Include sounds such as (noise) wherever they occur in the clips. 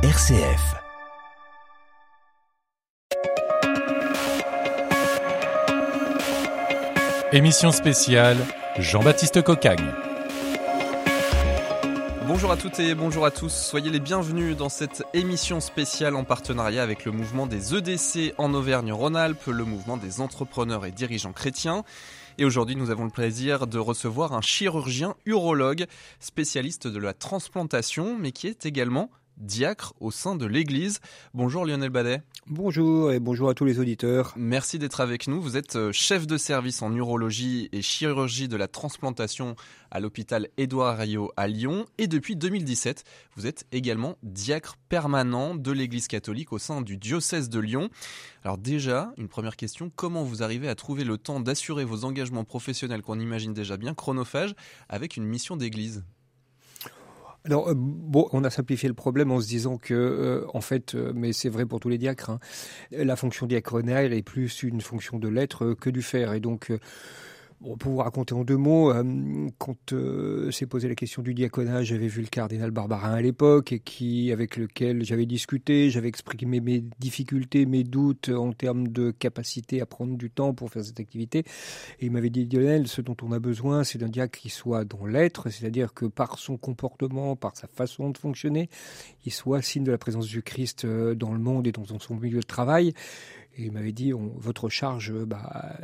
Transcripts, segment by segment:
RCF. Émission spéciale Jean-Baptiste Cocagne. Bonjour à toutes et bonjour à tous, soyez les bienvenus dans cette émission spéciale en partenariat avec le mouvement des EDC en Auvergne-Rhône-Alpes, le mouvement des entrepreneurs et dirigeants chrétiens. Et aujourd'hui, nous avons le plaisir de recevoir un chirurgien urologue, spécialiste de la transplantation, mais qui est également diacre au sein de l'Église. Bonjour Lionel Badet. Bonjour et bonjour à tous les auditeurs. Merci d'être avec nous. Vous êtes euh, chef de service en urologie et chirurgie de la transplantation à l'hôpital Édouard Herriot à Lyon. Et depuis 2017, vous êtes également diacre permanent de l'Église catholique au sein du diocèse de Lyon. Alors déjà, une première question, comment vous arrivez à trouver le temps d'assurer vos engagements professionnels qu'on imagine déjà bien chronophages avec une mission d'église? Alors, euh, bon, on a simplifié le problème en se disant que, euh, en fait, euh, mais c'est vrai pour tous les diacres, hein, la fonction diacronale est plus une fonction de l'être que du faire. Et donc, Bon, pour vous raconter en deux mots, euh, quand euh, s'est posé la question du diaconat, j'avais vu le cardinal Barbarin à l'époque, et qui, avec lequel j'avais discuté, j'avais exprimé mes difficultés, mes doutes en termes de capacité à prendre du temps pour faire cette activité. Et il m'avait dit, Lionel, ce dont on a besoin, c'est d'un diacre qui soit dans l'être, c'est-à-dire que par son comportement, par sa façon de fonctionner, il soit signe de la présence du Christ euh, dans le monde et dans son milieu de travail. Et il m'avait dit, votre charge, bah,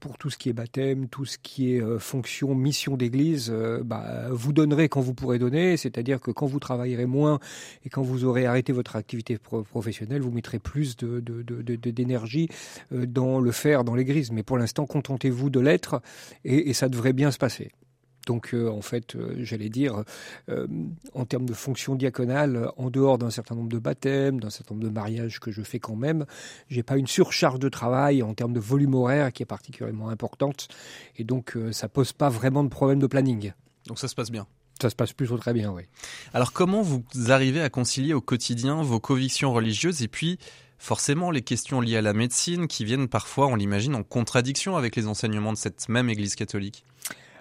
pour tout ce qui est baptême, tout ce qui est euh, fonction, mission d'église, euh, bah, vous donnerez quand vous pourrez donner, c'est-à-dire que quand vous travaillerez moins et quand vous aurez arrêté votre activité professionnelle, vous mettrez plus d'énergie euh, dans le faire dans l'église. Mais pour l'instant, contentez-vous de l'être et ça devrait bien se passer. Donc, euh, en fait, euh, j'allais dire, euh, en termes de fonction diaconale, en dehors d'un certain nombre de baptêmes, d'un certain nombre de mariages que je fais quand même, j'ai pas une surcharge de travail en termes de volume horaire qui est particulièrement importante. Et donc, ça pose pas vraiment de problème de planning. Donc, ça se passe bien. Ça se passe plutôt très bien, oui. Alors, comment vous arrivez à concilier au quotidien vos convictions religieuses et puis forcément les questions liées à la médecine qui viennent parfois, on l'imagine, en contradiction avec les enseignements de cette même Église catholique?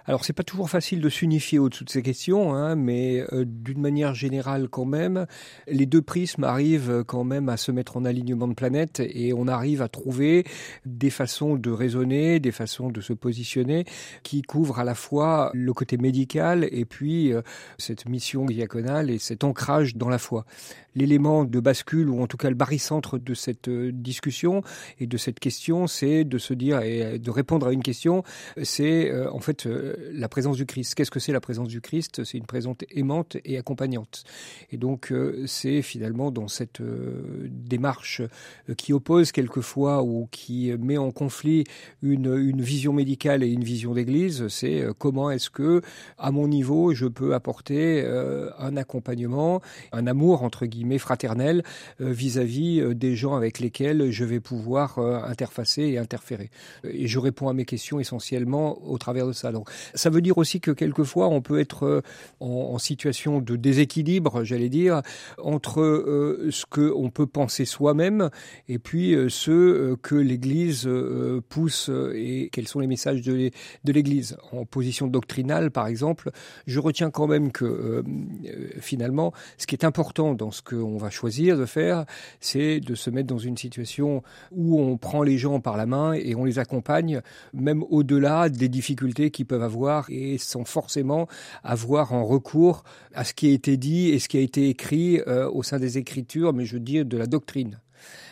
Alors c'est pas toujours facile de s'unifier au-dessus de ces questions, hein, mais euh, d'une manière générale quand même, les deux prismes arrivent quand même à se mettre en alignement de planète et on arrive à trouver des façons de raisonner, des façons de se positionner qui couvrent à la fois le côté médical et puis euh, cette mission diaconale et cet ancrage dans la foi. L'élément de bascule ou en tout cas le barycentre de cette euh, discussion et de cette question, c'est de se dire et de répondre à une question, c'est en fait la présence du Christ. Qu'est-ce que c'est la présence du Christ? C'est une présence aimante et accompagnante. Et donc euh, c'est finalement dans cette euh, démarche euh, qui oppose quelquefois ou qui met en conflit une, une vision médicale et une vision d'église, c'est comment est-ce que à mon niveau je peux apporter un accompagnement, un amour entre guillemets fraternel vis-à-vis des gens avec lesquels je vais pouvoir interfacer et interférer. Et je réponds à mes questions essentiellement au travers de ça. Donc ça veut dire aussi que quelquefois on peut être euh, en, situation de déséquilibre, j'allais dire, entre euh, ce que on peut penser soi-même et puis euh, que l'Église pousse et quels sont les messages de, de l'Église. En position doctrinale, par exemple, je retiens quand même que finalement, ce qui est important dans ce qu'on va choisir de faire, c'est de se mettre dans une situation où on prend les gens par la main et on les accompagne, même au-delà des difficultés qu'ils peuvent avoir et sans forcément avoir en recours à ce qui a été dit et ce qui a été écrit euh, au sein des Écritures, mais je dis de la doctrine.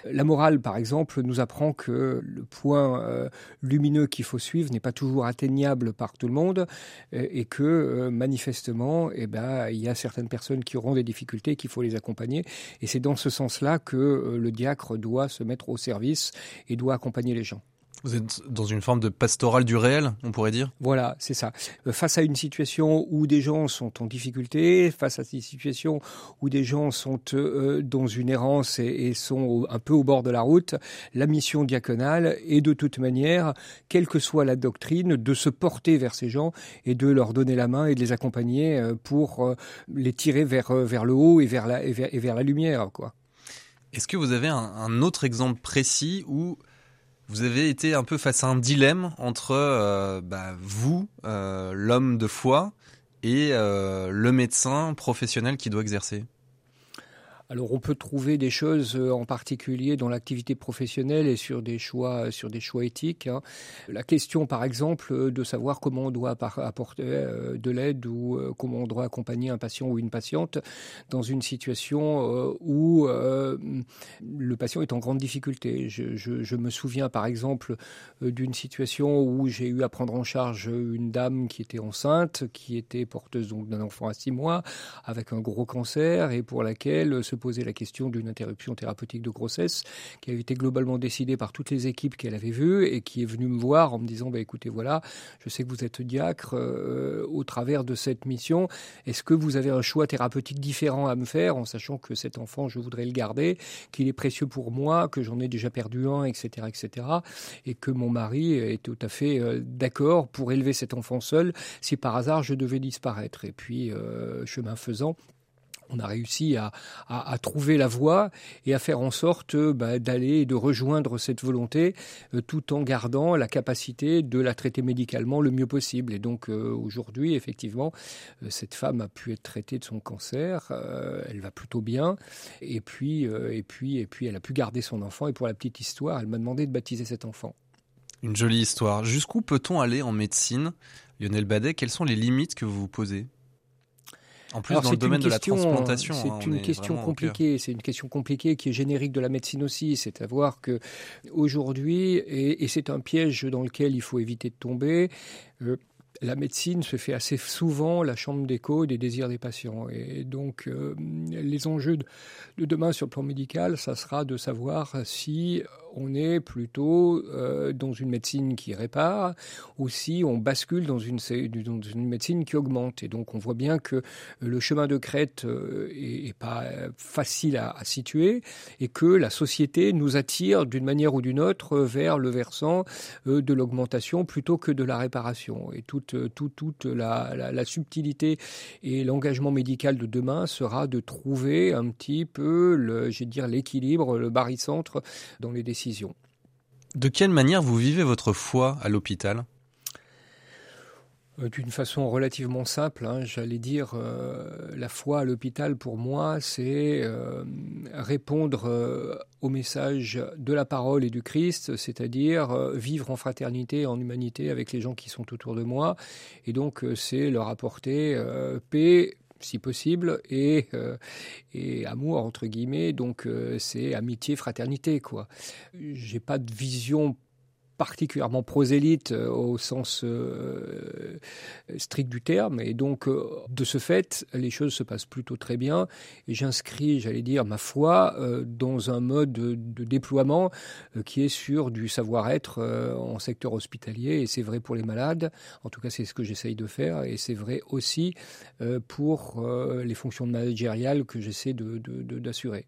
La morale, par exemple, nous apprend que le point euh, lumineux qu'il faut suivre n'est pas toujours atteignable par tout le monde euh, et que manifestement, eh ben, il y a certaines personnes qui auront des difficultés, qu'il faut les accompagner. Et c'est dans ce sens-là que le diacre doit se mettre au service et doit accompagner les gens. Vous êtes dans une forme de pastorale du réel, on pourrait dire? Voilà, c'est ça. Euh, face à une situation où des gens sont en difficulté, face à des situations où des gens sont euh, dans une errance et, sont un peu au bord de la route, la mission diaconale est de toute manière, quelle que soit la doctrine, de se porter vers ces gens et de leur donner la main et de les accompagner euh, pour les tirer vers, vers le haut et vers la, et vers, la lumière. quoi. Est-ce que vous avez un, un autre exemple précis où vous avez été un peu face à un dilemme entre euh, bah, vous, euh, l'homme de foi, et euh, le médecin professionnel qui doit exercer. Alors on peut trouver des choses euh, en particulier dans l'activité professionnelle et sur des choix, sur des choix éthiques. Hein. La question, par exemple, euh, de savoir comment on doit apporter euh, de l'aide ou comment on doit accompagner un patient ou une patiente dans une situation où le patient est en grande difficulté. Je, je me souviens, par exemple, d'une situation où j'ai eu à prendre en charge une dame qui était enceinte, qui était porteuse d'un enfant à six mois, avec un gros cancer et pour laquelle ce poser la question d'une interruption thérapeutique de grossesse qui a été globalement décidée par toutes les équipes qu'elle avait vues et qui est venue me voir en me disant bah, écoutez, voilà, je sais que vous êtes diacre euh, au travers de cette mission. Est-ce que vous avez un choix thérapeutique différent à me faire en sachant que cet enfant, je voudrais le garder, qu'il est précieux pour moi, que j'en ai déjà perdu un, etc., etc., et que mon mari est tout à fait euh, d'accord pour élever cet enfant seul si par hasard je devais disparaître. Et puis, euh, chemin faisant, on a réussi à, trouver la voie et à faire en sorte euh, bah, d'aller et de rejoindre cette volonté euh, tout en gardant la capacité de la traiter médicalement le mieux possible. Et donc euh, aujourd'hui, effectivement, cette femme a pu être traitée de son cancer, elle va plutôt bien, et puis, et, puis, et puis elle a pu garder son enfant. Et pour la petite histoire, elle m'a demandé de baptiser cet enfant. Une jolie histoire. Jusqu'où peut-on aller en médecine? Lionel Badet, quelles sont les limites que vous vous posez? En plus, dans le domaine de la transplantation, c'est hein, une question compliquée. C'est une question compliquée qui est générique de la médecine aussi. C'est à voir que aujourd'hui, et, c'est un piège dans lequel il faut éviter de tomber. Euh, la médecine se fait assez souvent la chambre d'écho des désirs des patients. Et donc, euh, les enjeux de, demain sur le plan médical, ça sera de savoir si on est plutôt euh, dans une médecine qui répare ou si on bascule dans une, médecine qui augmente. Et donc on voit bien que le chemin de crête euh, est, pas facile à, situer et que la société nous attire d'une manière ou d'une autre vers le versant euh, de l'augmentation plutôt que de la réparation. Et toute, toute, toute la, subtilité et l'engagement médical de demain sera de trouver un petit peu, le, l'équilibre, le barycentre dans les décisions de quelle manière vous vivez votre foi à l'hôpital? Euh, d'une façon relativement simple, hein, j'allais dire, euh, la foi à l'hôpital pour moi, c'est euh, répondre au message de la parole et du Christ, c'est-à-dire vivre en fraternité, en humanité avec les gens qui sont autour de moi, et donc c'est leur apporter paix, si possible, et, euh, et amour, entre guillemets. Donc, euh, c'est amitié, fraternité, quoi. J'ai pas de vision particulièrement prosélyte euh, au sens euh, strict du terme. Et donc, euh, de ce fait, les choses se passent plutôt très bien. J'inscris, j'allais dire, ma foi dans un mode de, déploiement qui est sur du savoir-être en secteur hospitalier. Et c'est vrai pour les malades. En tout cas, c'est ce que j'essaye de faire. Et c'est vrai aussi pour les fonctions managériales que j'essaie d'assurer. De,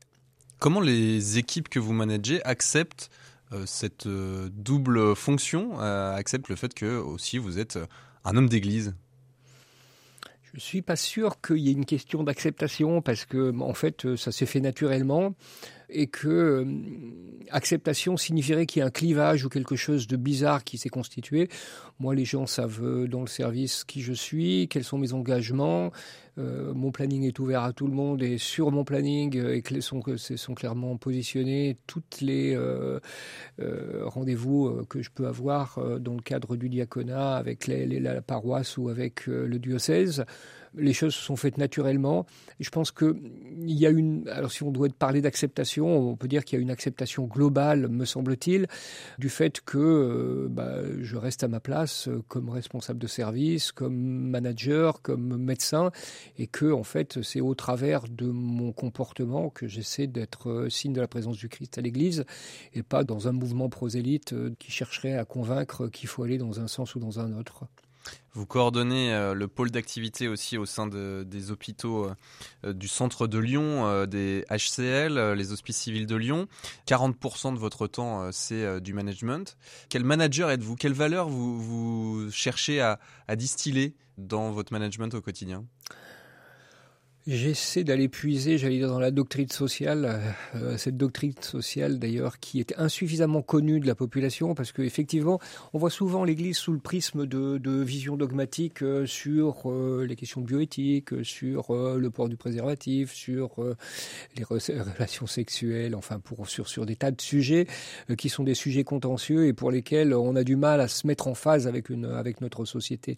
Comment les équipes que vous managez acceptent cette euh, double fonction euh, accepte le fait que aussi vous êtes un homme d'église. Je suis pas sûr qu'il y ait une question d'acceptation parce que en fait ça s'est fait naturellement et que acceptation signifierait qu'il y a un clivage ou quelque chose de bizarre qui s'est constitué. Moi, les gens savent dans le service qui je suis, quels sont mes engagements, euh, mon planning est ouvert à tout le monde et sur mon planning euh, et sont, sont clairement positionnés toutes les euh, rendez-vous que je peux avoir dans le cadre du diaconat avec la paroisse ou avec le diocèse les choses se sont faites naturellement. Et je pense qu'il y a une. Alors, si on doit parler d'acceptation, on peut dire qu'il y a une acceptation globale, me semble-t-il, du fait que euh, bah, je reste à ma place euh, comme responsable de service, comme manager, comme médecin, et que, en fait, c'est au travers de mon comportement que j'essaie d'être euh, signe de la présence du Christ à l'Église, et pas dans un mouvement prosélyte qui chercherait à convaincre qu'il faut aller dans un sens ou dans un autre. Vous coordonnez euh, le pôle d'activité aussi au sein des hôpitaux euh, du centre de Lyon, euh, des HCL, les hospices civils de Lyon. 40% de votre temps, c'est du management. Quel manager êtes-vous? Quelle valeur vous, vous cherchez à, distiller dans votre management au quotidien? J'essaie d'aller puiser, j'allais dire, dans la doctrine sociale, euh, cette doctrine sociale d'ailleurs qui est insuffisamment connue de la population, parce qu'effectivement, on voit souvent l'Église sous le prisme de, de vision dogmatique euh, sur euh, les questions bioéthiques, sur le port du préservatif, sur les (laughs) relations sexuelles, enfin pour sur sur des tas de sujets qui sont des sujets contentieux et pour lesquels on a du mal à se mettre en phase avec une avec notre société.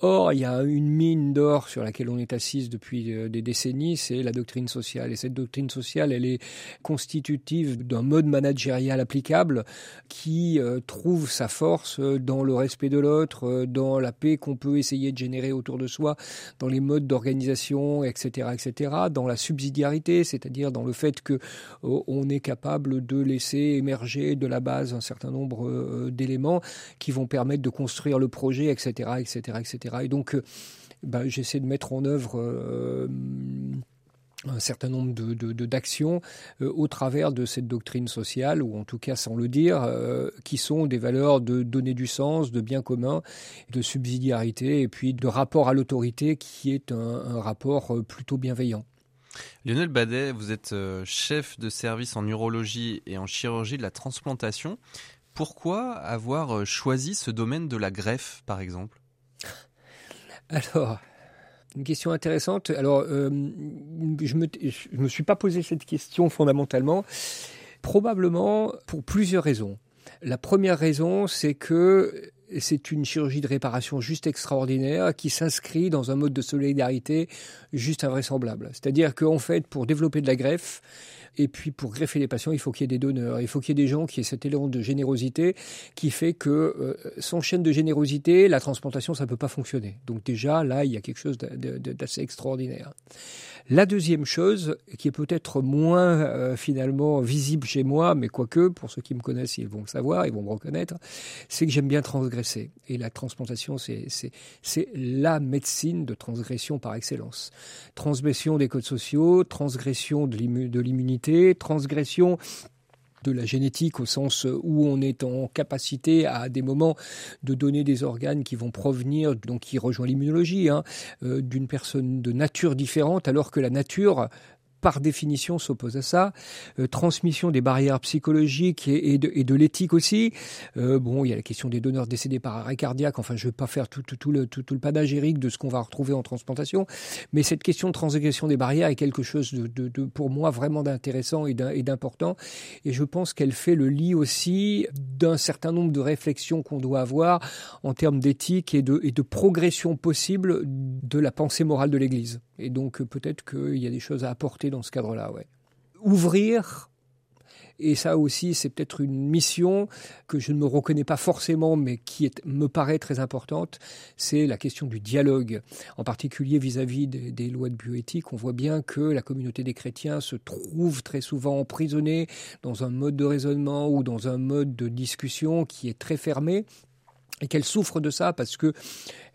Or, il y a une mine d'or sur laquelle on est assise depuis des décennies, c'est la doctrine sociale. Et cette doctrine sociale, elle est constitutive d'un mode managérial applicable qui euh, trouve sa force euh, dans le respect de l'autre, euh, dans la paix qu'on peut essayer de générer autour de soi, dans les modes d'organisation, etc., etc., dans la subsidiarité, c'est-à-dire dans le fait que on est capable de laisser émerger de la base un certain nombre d'éléments qui vont permettre de construire le projet, etc., etc., etc. Et donc bah, j'essaie de mettre en œuvre euh, un certain nombre de, d'actions euh, au travers de cette doctrine sociale, ou en tout cas sans le dire, euh, qui sont des valeurs de donner du sens, de bien commun, de subsidiarité, et puis de rapport à l'autorité qui est un, rapport plutôt bienveillant. Lionel Badet, vous êtes chef de service en urologie et en chirurgie de la transplantation. Pourquoi avoir choisi ce domaine de la greffe, par exemple? Alors, une question intéressante. Alors, euh, je ne me, me suis pas posé cette question fondamentalement, probablement pour plusieurs raisons. La première raison, c'est que c'est une chirurgie de réparation juste extraordinaire qui s'inscrit dans un mode de solidarité juste invraisemblable. C'est-à-dire qu'en fait, pour développer de la greffe, et puis pour greffer les patients, il faut qu'il y ait des donneurs, il faut qu'il y ait des gens qui aient cet élan de générosité qui fait que euh, sans chaîne de générosité, la transplantation, ça ne peut pas fonctionner. Donc déjà, là, il y a quelque chose d'assez extraordinaire. La deuxième chose, qui est peut-être moins euh, finalement visible chez moi, mais quoique, pour ceux qui me connaissent, ils vont le savoir, ils vont me reconnaître, c'est que j'aime bien transgresser. Et la transplantation, c'est la médecine de transgression par excellence. Transgression des codes sociaux, transgression de l'immunité, transgression de la génétique au sens où on est en capacité à des moments de donner des organes qui vont provenir, donc qui rejoint l'immunologie, hein, euh, d'une personne de nature différente, alors que la nature par définition s'oppose à ça. Euh, transmission des barrières psychologiques et, de, de l'éthique aussi. Euh, bon, il y a la question des donneurs décédés par arrêt cardiaque. Enfin, je ne vais pas faire tout, tout, tout, le, tout, le panagérique de ce qu'on va retrouver en transplantation. Mais cette question de transgression des barrières est quelque chose de, de, de pour moi vraiment d'intéressant et d'important. Et je pense qu'elle fait le lit aussi d'un certain nombre de réflexions qu'on doit avoir en termes d'éthique et de, et de progression possible de la pensée morale de l'Église. Et donc peut-être qu'il y a des choses à apporter dans ce cadre-là. Ouais. Ouvrir, et ça aussi c'est peut-être une mission que je ne me reconnais pas forcément, mais qui est, me paraît très importante, c'est la question du dialogue, en particulier vis-à-vis des, des, lois de bioéthique. On voit bien que la communauté des chrétiens se trouve très souvent emprisonnée dans un mode de raisonnement ou dans un mode de discussion qui est très fermé et qu'elle souffre de ça parce que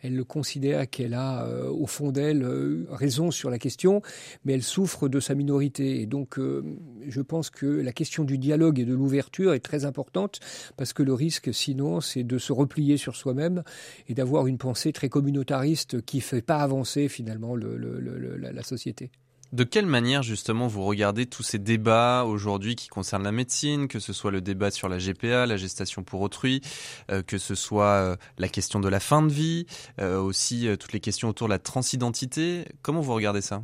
elle considère qu'elle a euh, au fond d'elle euh, raison sur la question, mais elle souffre de sa minorité. Et donc, euh, je pense que la question du dialogue et de l'ouverture est très importante parce que le risque, sinon, c'est de se replier sur soi-même et d'avoir une pensée très communautariste qui fait pas avancer finalement la société. De quelle manière justement vous regardez tous ces débats aujourd'hui qui concernent la médecine, que ce soit le débat sur la GPA, la gestation pour autrui, euh, que ce soit euh, la question de la fin de vie, euh, aussi toutes les questions autour de la transidentité, comment vous regardez ça?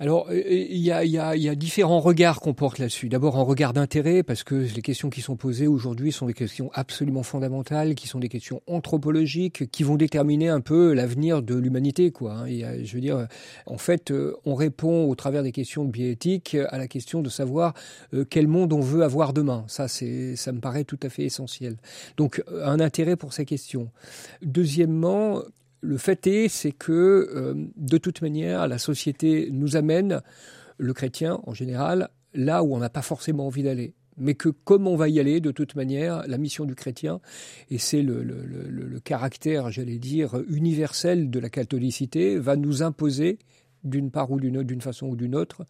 Alors, euh, il y a, différents regards qu'on porte là-dessus. D'abord, un regard d'intérêt, parce que les questions qui sont posées aujourd'hui sont des questions absolument fondamentales, qui sont des questions anthropologiques, qui vont déterminer un peu l'avenir de l'humanité. Quoi. Hein. Je veux dire, en fait, euh, on répond au travers des questions de bioéthique à la question de savoir euh, quel monde on veut avoir demain. Ça, ça me paraît tout à fait essentiel. Donc, un intérêt pour ces questions. Deuxièmement, le fait est, c'est que euh, de toute manière, la société nous amène, le chrétien en général, là où on n'a pas forcément envie d'aller. Mais que comme on va y aller, de toute manière, la mission du chrétien, et c'est le, le caractère, j'allais dire, universel de la catholicité, va nous imposer d'une part ou d'une façon ou d'une autre,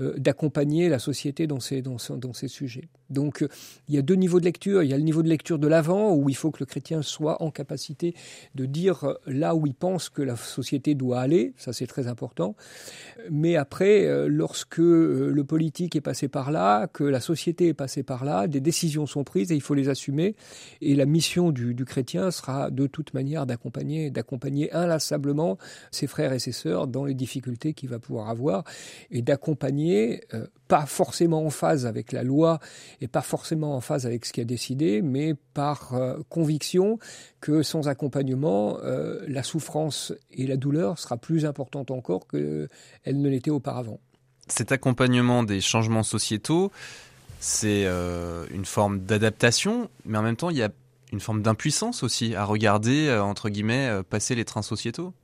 euh, d'accompagner la société dans ces, dans, dans ces sujets. Donc il y a deux niveaux de lecture. Il y a le niveau de lecture de l'avant, où il faut que le chrétien soit en capacité de dire là où il pense que la société doit aller, ça c'est très important. Mais après, lorsque le politique est passé par là, que la société est passée par là, des décisions sont prises et il faut les assumer. Et la mission du, du chrétien sera de toute manière d'accompagner inlassablement ses frères et ses sœurs dans les difficultés qu'il va pouvoir avoir et d'accompagner, euh, pas forcément en phase avec la loi et pas forcément en phase avec ce qui a décidé, mais par euh, conviction que sans accompagnement, euh, la souffrance et la douleur sera plus importante encore qu'elle ne l'était auparavant. Cet accompagnement des changements sociétaux, c'est une forme d'adaptation, mais en même temps, il y a une forme d'impuissance aussi à regarder, entre guillemets, passer les trains sociétaux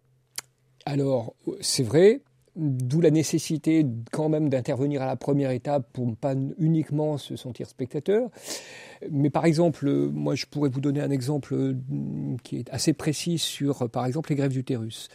alors, c'est vrai, d'où la nécessité quand même d'intervenir à la première étape pour ne pas uniquement se sentir spectateur. Mais par exemple, moi je pourrais vous donner un exemple euh, qui est assez précis sur, par exemple, les grèves d'utérus.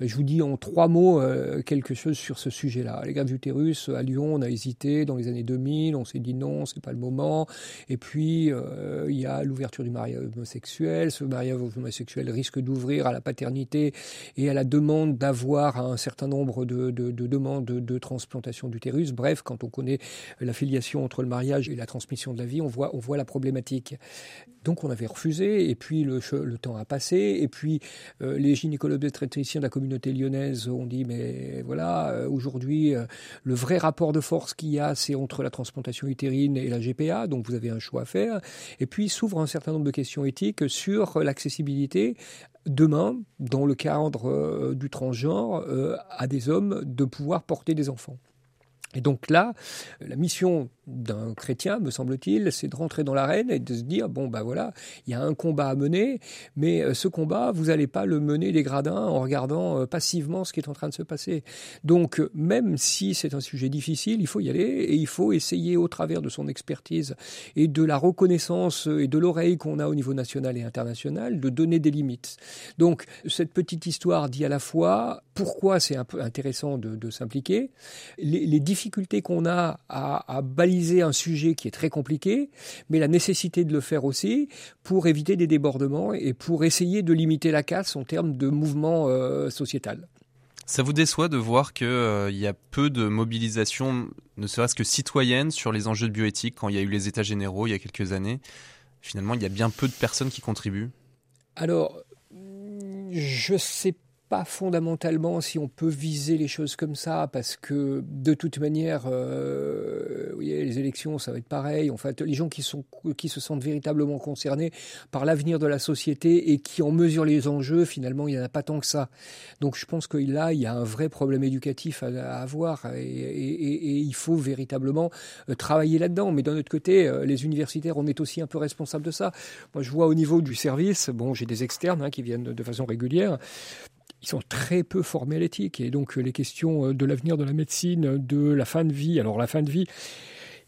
Je vous dis en trois mots euh, quelque chose sur ce sujet-là. Les grèves d'utérus, à Lyon, on a hésité dans les années 2000, on s'est dit non, c'est pas le moment. Et puis, euh, il y a l'ouverture du mariage homosexuel. Ce mariage homosexuel risque d'ouvrir à la paternité et à la demande d'avoir un certain nombre de, de, de demandes de, transplantation d'utérus. Bref, quand on connaît l'affiliation entre le mariage et la transmission de la vie, on voit, on voit la Donc on avait refusé, et puis le, temps a passé, et puis euh, les gynécologues obstétriciens de la communauté lyonnaise ont dit, mais voilà, euh, aujourd'hui, euh, le vrai rapport de force qu'il y a, c'est entre la transplantation utérine et la GPA, donc vous avez un choix à faire. Et puis s'ouvre un certain nombre de questions éthiques sur l'accessibilité demain, dans le cadre du transgenre, à des hommes de pouvoir porter des enfants. Et donc là, la mission d'un chrétien, me semble-t-il, c'est de rentrer dans l'arène et de se dire bon ben voilà, il y a un combat à mener, mais euh, ce combat, vous n'allez pas le mener les gradins en regardant euh, passivement ce qui est en train de se passer. Donc même si c'est un sujet difficile, il faut y aller et il faut essayer au travers de son expertise et de la reconnaissance et de l'oreille qu'on a au niveau national et international de donner des limites. Donc cette petite histoire dit à la fois pourquoi c'est intéressant de, de s'impliquer, les, les difficultés qu'on a à, à, baliser un sujet qui est très compliqué, mais la nécessité de le faire aussi pour éviter des débordements et pour essayer de limiter la casse en termes de mouvement euh, sociétal. Ça vous déçoit de voir qu'il euh, y a peu de mobilisation, ne serait-ce que citoyenne, sur les enjeux de bioéthique quand il y a eu les États généraux il y a quelques années? Finalement, il y a bien peu de personnes qui contribuent. Alors, je sais pas fondamentalement si on peut viser les choses comme ça, parce que de toute manière, euh, les élections, ça va être pareil. En les gens qui, sont, qui se sentent véritablement concernés par l'avenir de la société et qui en mesurent les enjeux, finalement, il n'y en a pas tant que ça. Donc je pense que là, il y a un vrai problème éducatif à, avoir et, et, il faut véritablement euh, travailler là-dedans. Mais d'un autre côté, euh, les universitaires, on est aussi un peu responsable de ça. Moi, je vois au niveau du service, bon, j'ai des externes hein, qui viennent de façon régulière ils sont très peu formés à l'éthique. Et donc les questions de l'avenir de la médecine, de la fin de vie, alors la fin de vie,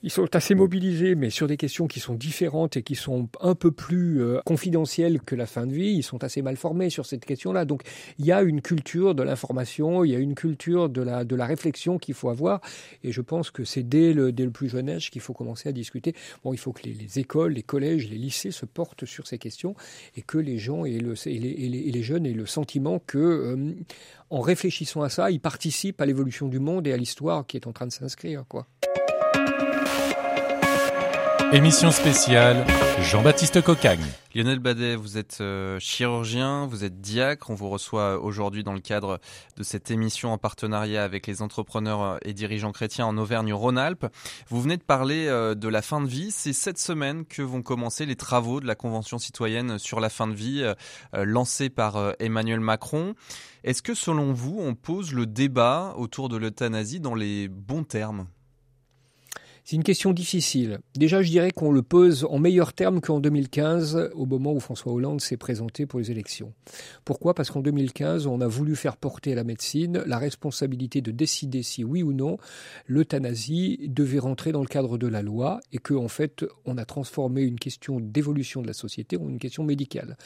ils sont assez mobilisés, mais sur des questions qui sont différentes et qui sont un peu plus euh, confidentielles que la fin de vie, ils sont assez mal formés sur cette question-là. Donc il y a une culture de l'information, il y a une culture de la, de la réflexion qu'il faut avoir, et je pense que c'est dès le, dès le plus jeune âge qu'il faut commencer à discuter. Bon, il faut que les, les, écoles, les collèges, les lycées se portent sur ces questions, et que les gens et, le, et, les, et les, jeunes aient le sentiment que, euh, en réfléchissant à ça, ils participent à l'évolution du monde et à l'histoire qui est en train de s'inscrire, quoi. Émission spéciale Jean-Baptiste Cocagne. Lionel Badet, vous êtes euh, chirurgien, vous êtes diacre. On vous reçoit aujourd'hui dans le cadre de cette émission en partenariat avec les entrepreneurs euh, et dirigeants chrétiens en Auvergne-Rhône-Alpes. Vous venez de parler euh, de la fin de vie. C'est cette semaine que vont commencer les travaux de la Convention citoyenne sur la fin de vie lancée par Emmanuel Macron. Est-ce que selon vous, on pose le débat autour de l'euthanasie dans les bons termes? C'est une question difficile. Déjà, je dirais qu'on le pose en meilleurs termes qu'en 2015, au moment où François Hollande s'est présenté pour les élections. Pourquoi? Parce qu'en 2015, on a voulu faire porter à la médecine la responsabilité de décider si oui ou non l'euthanasie devait rentrer dans le cadre de la loi et qu'en en fait, on a transformé une question d'évolution de la société en une question médicale.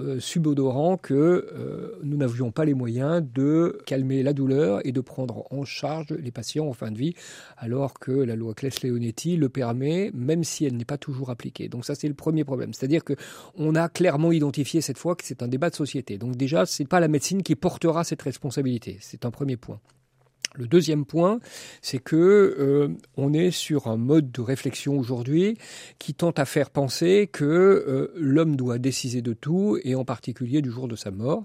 Euh, subodorant que euh, nous n'avions pas les moyens de calmer la douleur et de prendre en charge les patients en fin de vie, alors que la loi Claes-Leonetti le permet, même si elle n'est pas toujours appliquée. Donc ça, c'est le premier problème. C'est-à-dire que on a clairement identifié cette fois que c'est un débat de société. Donc déjà, c'est pas la médecine qui portera cette responsabilité. C'est un premier point. Le deuxième point, c'est que euh, on est sur un mode de réflexion aujourd'hui qui tente à faire penser que euh, l'homme doit décider de tout et en particulier du jour de sa mort,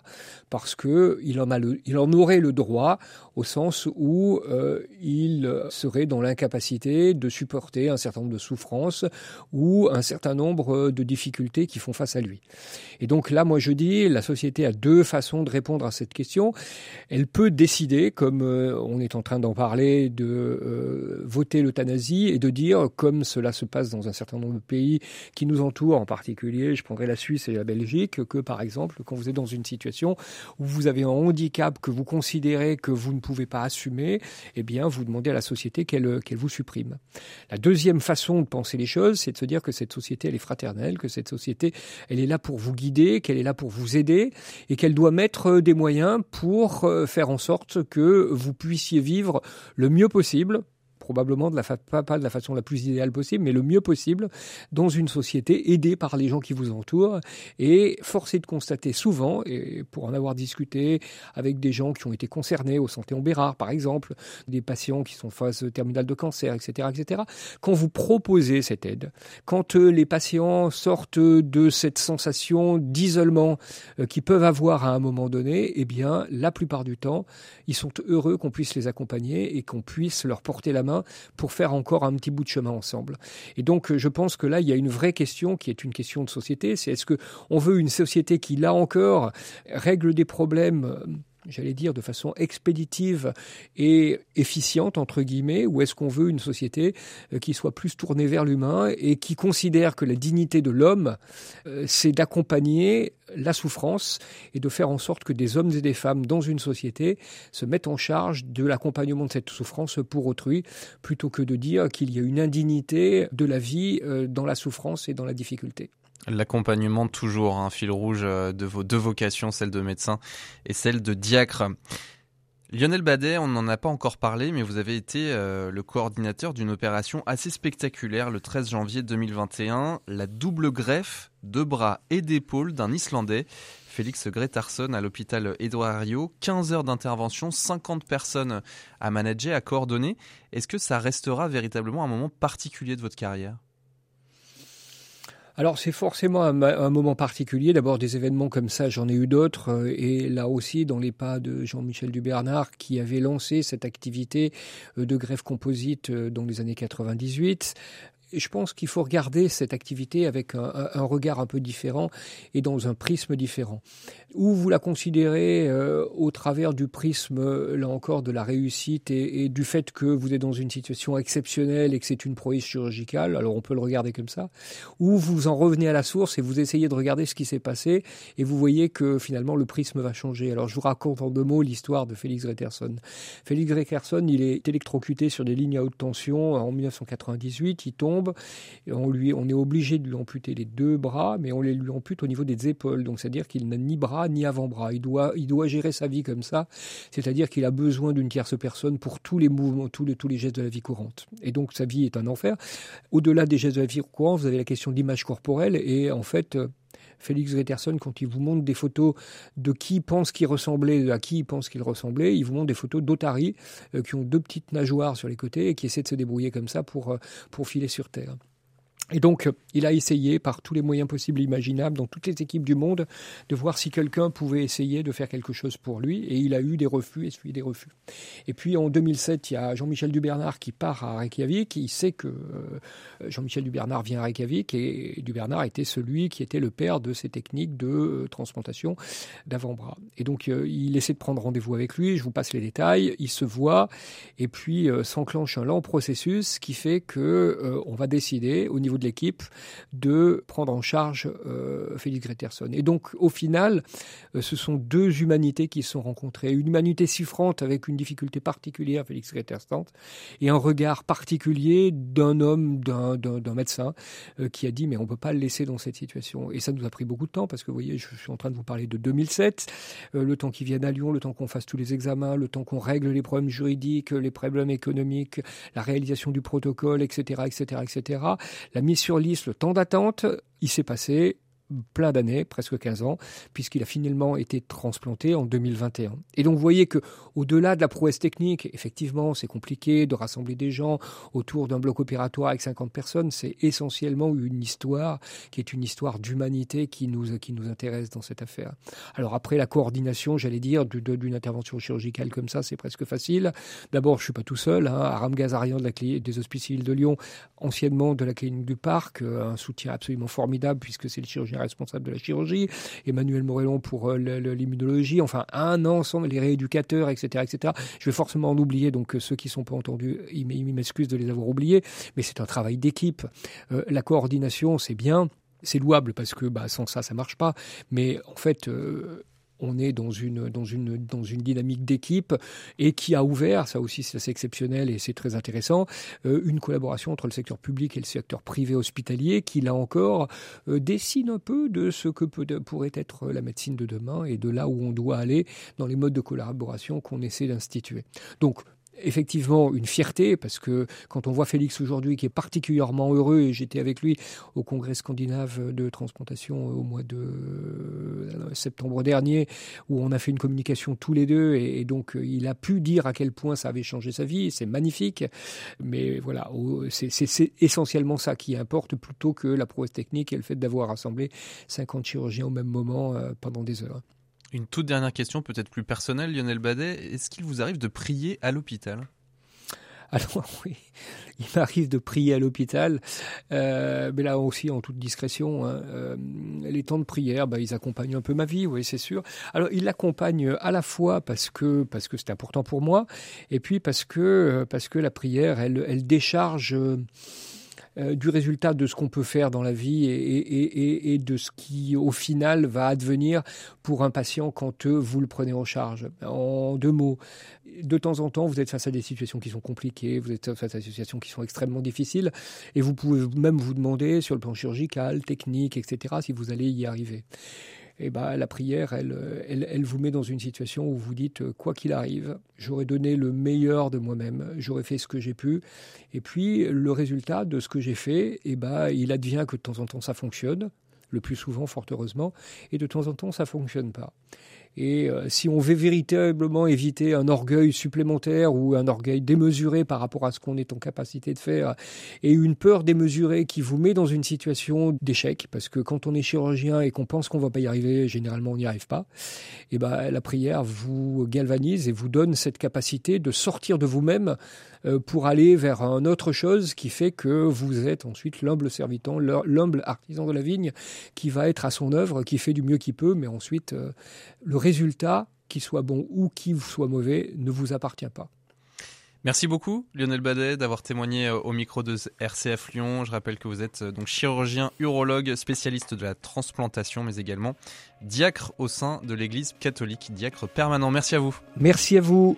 parce que il en aurait le droit au sens où euh, il serait dans l'incapacité de supporter un certain nombre de souffrances ou un certain nombre de difficultés qui font face à lui. Et donc là, moi je dis, la société a deux façons de répondre à cette question. Elle peut décider, comme on est en train d'en parler, de euh, voter l'euthanasie et de dire, comme cela se passe dans un certain nombre de pays qui nous entourent, en particulier, je prendrai la Suisse et la Belgique, que par exemple, quand vous êtes dans une situation où vous avez un handicap que vous considérez que vous ne pouvez pas assumer, eh bien, vous demandez à la société qu'elle vous supprime. La deuxième façon de penser les choses, c'est de se dire que cette société, elle est fraternelle, que cette société, elle est là pour vous guider, qu'elle est là pour vous aider et qu'elle doit mettre des moyens pour euh, faire en sorte que vous puissiez vivre le mieux possible probablement de la pas, de la façon la plus idéale possible, mais le mieux possible dans une société aidée par les gens qui vous entourent. Et forcé de constater souvent, et pour en avoir discuté avec des gens qui ont été concernés au santé en Bérard, par exemple, des patients qui sont phase terminale de cancer, etc., etc., quand vous proposez cette aide, quand euh, les patients sortent de cette sensation d'isolement euh, qu'ils peuvent avoir à un moment donné, eh bien, la plupart du temps, ils sont heureux qu'on puisse les accompagner et qu'on puisse leur porter la main pour faire encore un petit bout de chemin ensemble. Et donc, je pense que là, il y a une vraie question qui est une question de société. C'est est-ce que on veut une société qui, là encore, règle des problèmes euh, j'allais dire, de façon expéditive et efficiente, entre guillemets, ou est-ce qu'on veut une société euh, qui soit plus tournée vers l'humain et qui considère que la dignité de l'homme, euh, c'est d'accompagner la souffrance et de faire en sorte que des hommes et des femmes dans une société se mettent en charge de l'accompagnement de cette souffrance pour autrui, plutôt que de dire qu'il y a une indignité de la vie euh, dans la souffrance et dans la difficulté. L'accompagnement, toujours un fil rouge euh, de vos deux vocations, celle de médecin et celle de diacre. Lionel Badet, on n'en a pas encore parlé, mais vous avez été euh, le coordinateur d'une opération assez spectaculaire le 13 janvier 2021, la double greffe de bras et d'épaules d'un Islandais, Félix Gretarsson, à l'hôpital Edouard Rio. 15 heures d'intervention, 50 personnes à manager, à coordonner. Est-ce que ça restera véritablement un moment particulier de votre carrière? Alors c'est forcément un, moment particulier. D'abord des événements comme ça, j'en ai eu d'autres. Euh, et là aussi, dans les pas de Jean-Michel Dubernard, qui avait lancé cette activité euh, de greffe composite euh, dans les années 98, je pense qu'il faut regarder cette activité avec un, regard un peu différent et dans un prisme différent. Ou vous la considérez euh, au travers du prisme, là encore, de la réussite et, du fait que vous êtes dans une situation exceptionnelle et que c'est une prouesse chirurgicale, alors on peut le regarder comme ça. Ou vous en revenez à la source et vous essayez de regarder ce qui s'est passé et vous voyez que finalement le prisme va changer. Alors je vous raconte en deux mots l'histoire de Félix Greterson. Félix Greterson, il est électrocuté sur des lignes à haute tension en 1998, il tombe on, lui, on est obligé de lui amputer les deux bras, mais on les lui ampute au niveau des épaules. Donc, c'est-à-dire qu'il n'a ni bras ni avant-bras. Il doit, il doit gérer sa vie comme ça. C'est-à-dire qu'il a besoin d'une tierce personne pour tous les mouvements, tous les, tous les gestes de la vie courante. Et donc, sa vie est un enfer. Au-delà des gestes de la vie courante, vous avez la question de l'image corporelle. Et en fait, Félix Greterson, quand il vous montre des photos de qui pense qu'il ressemblait, à qui il pense qu'il ressemblait, il vous montre des photos d'otaries euh, qui ont deux petites nageoires sur les côtés et qui essaient de se débrouiller comme ça pour, euh, pour filer sur Terre. Et donc, il a essayé par tous les moyens possibles et imaginables, dans toutes les équipes du monde, de voir si quelqu'un pouvait essayer de faire quelque chose pour lui. Et il a eu des refus, essuyé des refus. Et puis en 2007, il y a Jean-Michel Dubernard qui part à Reykjavik. Il sait que euh, Jean-Michel Dubernard vient à Reykjavik et Dubernard était celui qui était le père de ces techniques de euh, transplantation d'avant-bras. Et donc, euh, il essaie de prendre rendez-vous avec lui. Je vous passe les détails. Il se voit et puis s'enclenche un lent processus qui fait que on va décider au niveau de l'équipe de prendre en charge euh, Félix Greterson. Et donc, au final, euh, ce sont deux humanités qui se sont rencontrées. Une humanité souffrante avec une difficulté particulière, Félix Greterson, et un regard particulier d'un homme, d'un médecin, euh, qui a dit, mais on ne peut pas le laisser dans cette situation. Et ça nous a pris beaucoup de temps, parce que vous voyez, je suis en train de vous parler de 2007, le temps qu'ils viennent à Lyon, le temps qu'on fasse tous les examens, le temps qu'on règle les problèmes juridiques, les problèmes économiques, la réalisation du protocole, etc., etc., etc. mise sur liste, le temps d'attente, il s'est passé plein d'années, presque 15 ans, puisqu'il a finalement été transplanté en 2021. Et donc vous voyez que au-delà de la prouesse technique, effectivement, c'est compliqué de rassembler des gens autour d'un bloc opératoire avec 50 personnes, c'est essentiellement une histoire qui est une histoire d'humanité qui nous qui nous intéresse dans cette affaire. Alors après la coordination, j'allais dire d'une intervention chirurgicale comme ça, c'est presque facile. D'abord, je suis pas tout seul, hein, Aram Gazarian de des Hospices de Lyon, anciennement de la clinique du Parc, euh, un soutien absolument formidable puisque c'est le chirurgien responsable de la chirurgie, Emmanuel Morellon pour euh, l'immunologie, enfin un ensemble, les rééducateurs, etc., etc. Je vais forcément en oublier, donc euh, ceux qui ne sont pas entendus, ils m'excusent de les avoir oubliés, mais c'est un travail d'équipe. Euh, la coordination, c'est bien, c'est louable parce que bah, sans ça, ça marche pas. Mais en fait, on est dans une, dynamique d'équipe et qui a ouvert, ça aussi c'est assez exceptionnel et c'est très intéressant, euh, une collaboration entre le secteur public et le secteur privé hospitalier qui, là encore, euh, dessine un peu de ce que pourrait être la médecine de demain et de là où on doit aller dans les modes de collaboration qu'on essaie d'instituer. Effectivement une fierté parce que quand on voit Félix aujourd'hui qui est particulièrement heureux et j'étais avec lui au congrès scandinave de transplantation au mois de euh, septembre dernier où on a fait une communication tous les deux et, donc euh, il a pu dire à quel point ça avait changé sa vie c'est magnifique mais voilà c'est essentiellement ça qui importe plutôt que la prouesse technique et le fait d'avoir rassemblé 50 chirurgiens au même moment euh, pendant des heures. Une toute dernière question, peut-être plus personnelle, Lionel Badet. Est-ce qu'il vous arrive de prier à l'hôpital? Alors (laughs) oui, il m'arrive de prier à l'hôpital, euh, mais là aussi en toute discrétion. Hein, euh, les temps de prière, bah, ils accompagnent un peu ma vie, oui, c'est sûr. Alors ils l'accompagnent à la fois parce que c'est important pour moi, et puis parce que la prière, elle, elle décharge. Euh, du résultat de ce qu'on peut faire dans la vie et, de ce qui, au final, va advenir pour un patient quand vous le prenez en charge. En deux mots, de temps en temps, vous êtes face à des situations qui sont compliquées, vous êtes face à des situations qui sont extrêmement difficiles, et vous pouvez même vous demander, sur le plan chirurgical, technique, etc., si vous allez y arriver et eh ben, la prière, elle, elle, elle, vous met dans une situation où vous dites, euh, quoi qu'il arrive, j'aurais donné le meilleur de moi-même, j'aurais fait ce que j'ai pu. Et puis, le résultat de ce que j'ai fait, eh ben, il advient que de temps en temps, ça fonctionne, le plus souvent, fort heureusement, et de temps en temps, ça fonctionne pas. Et euh, si on veut véritablement éviter un orgueil supplémentaire ou un orgueil démesuré par rapport à ce qu'on est en capacité de faire, et une peur démesurée qui vous met dans une situation d'échec, parce que quand on est chirurgien et qu'on pense qu'on va pas y arriver, généralement on n'y arrive pas, et ben la prière vous galvanise et vous donne cette capacité de sortir de vous-même euh, pour aller vers un autre chose qui fait que vous êtes ensuite l'humble servitant, l'humble artisan de la vigne qui va être à son œuvre, qui fait du mieux qu'il peut, mais ensuite euh, le résultat, qu'il soit bon ou qu'il soit mauvais, ne vous appartient pas. Merci beaucoup Lionel Badet d'avoir témoigné euh, au micro de RCF Lyon. Je rappelle que vous êtes donc chirurgien urologue, spécialiste de la transplantation, mais également diacre au sein de l'Église catholique, diacre permanent. Merci à vous. Merci à vous.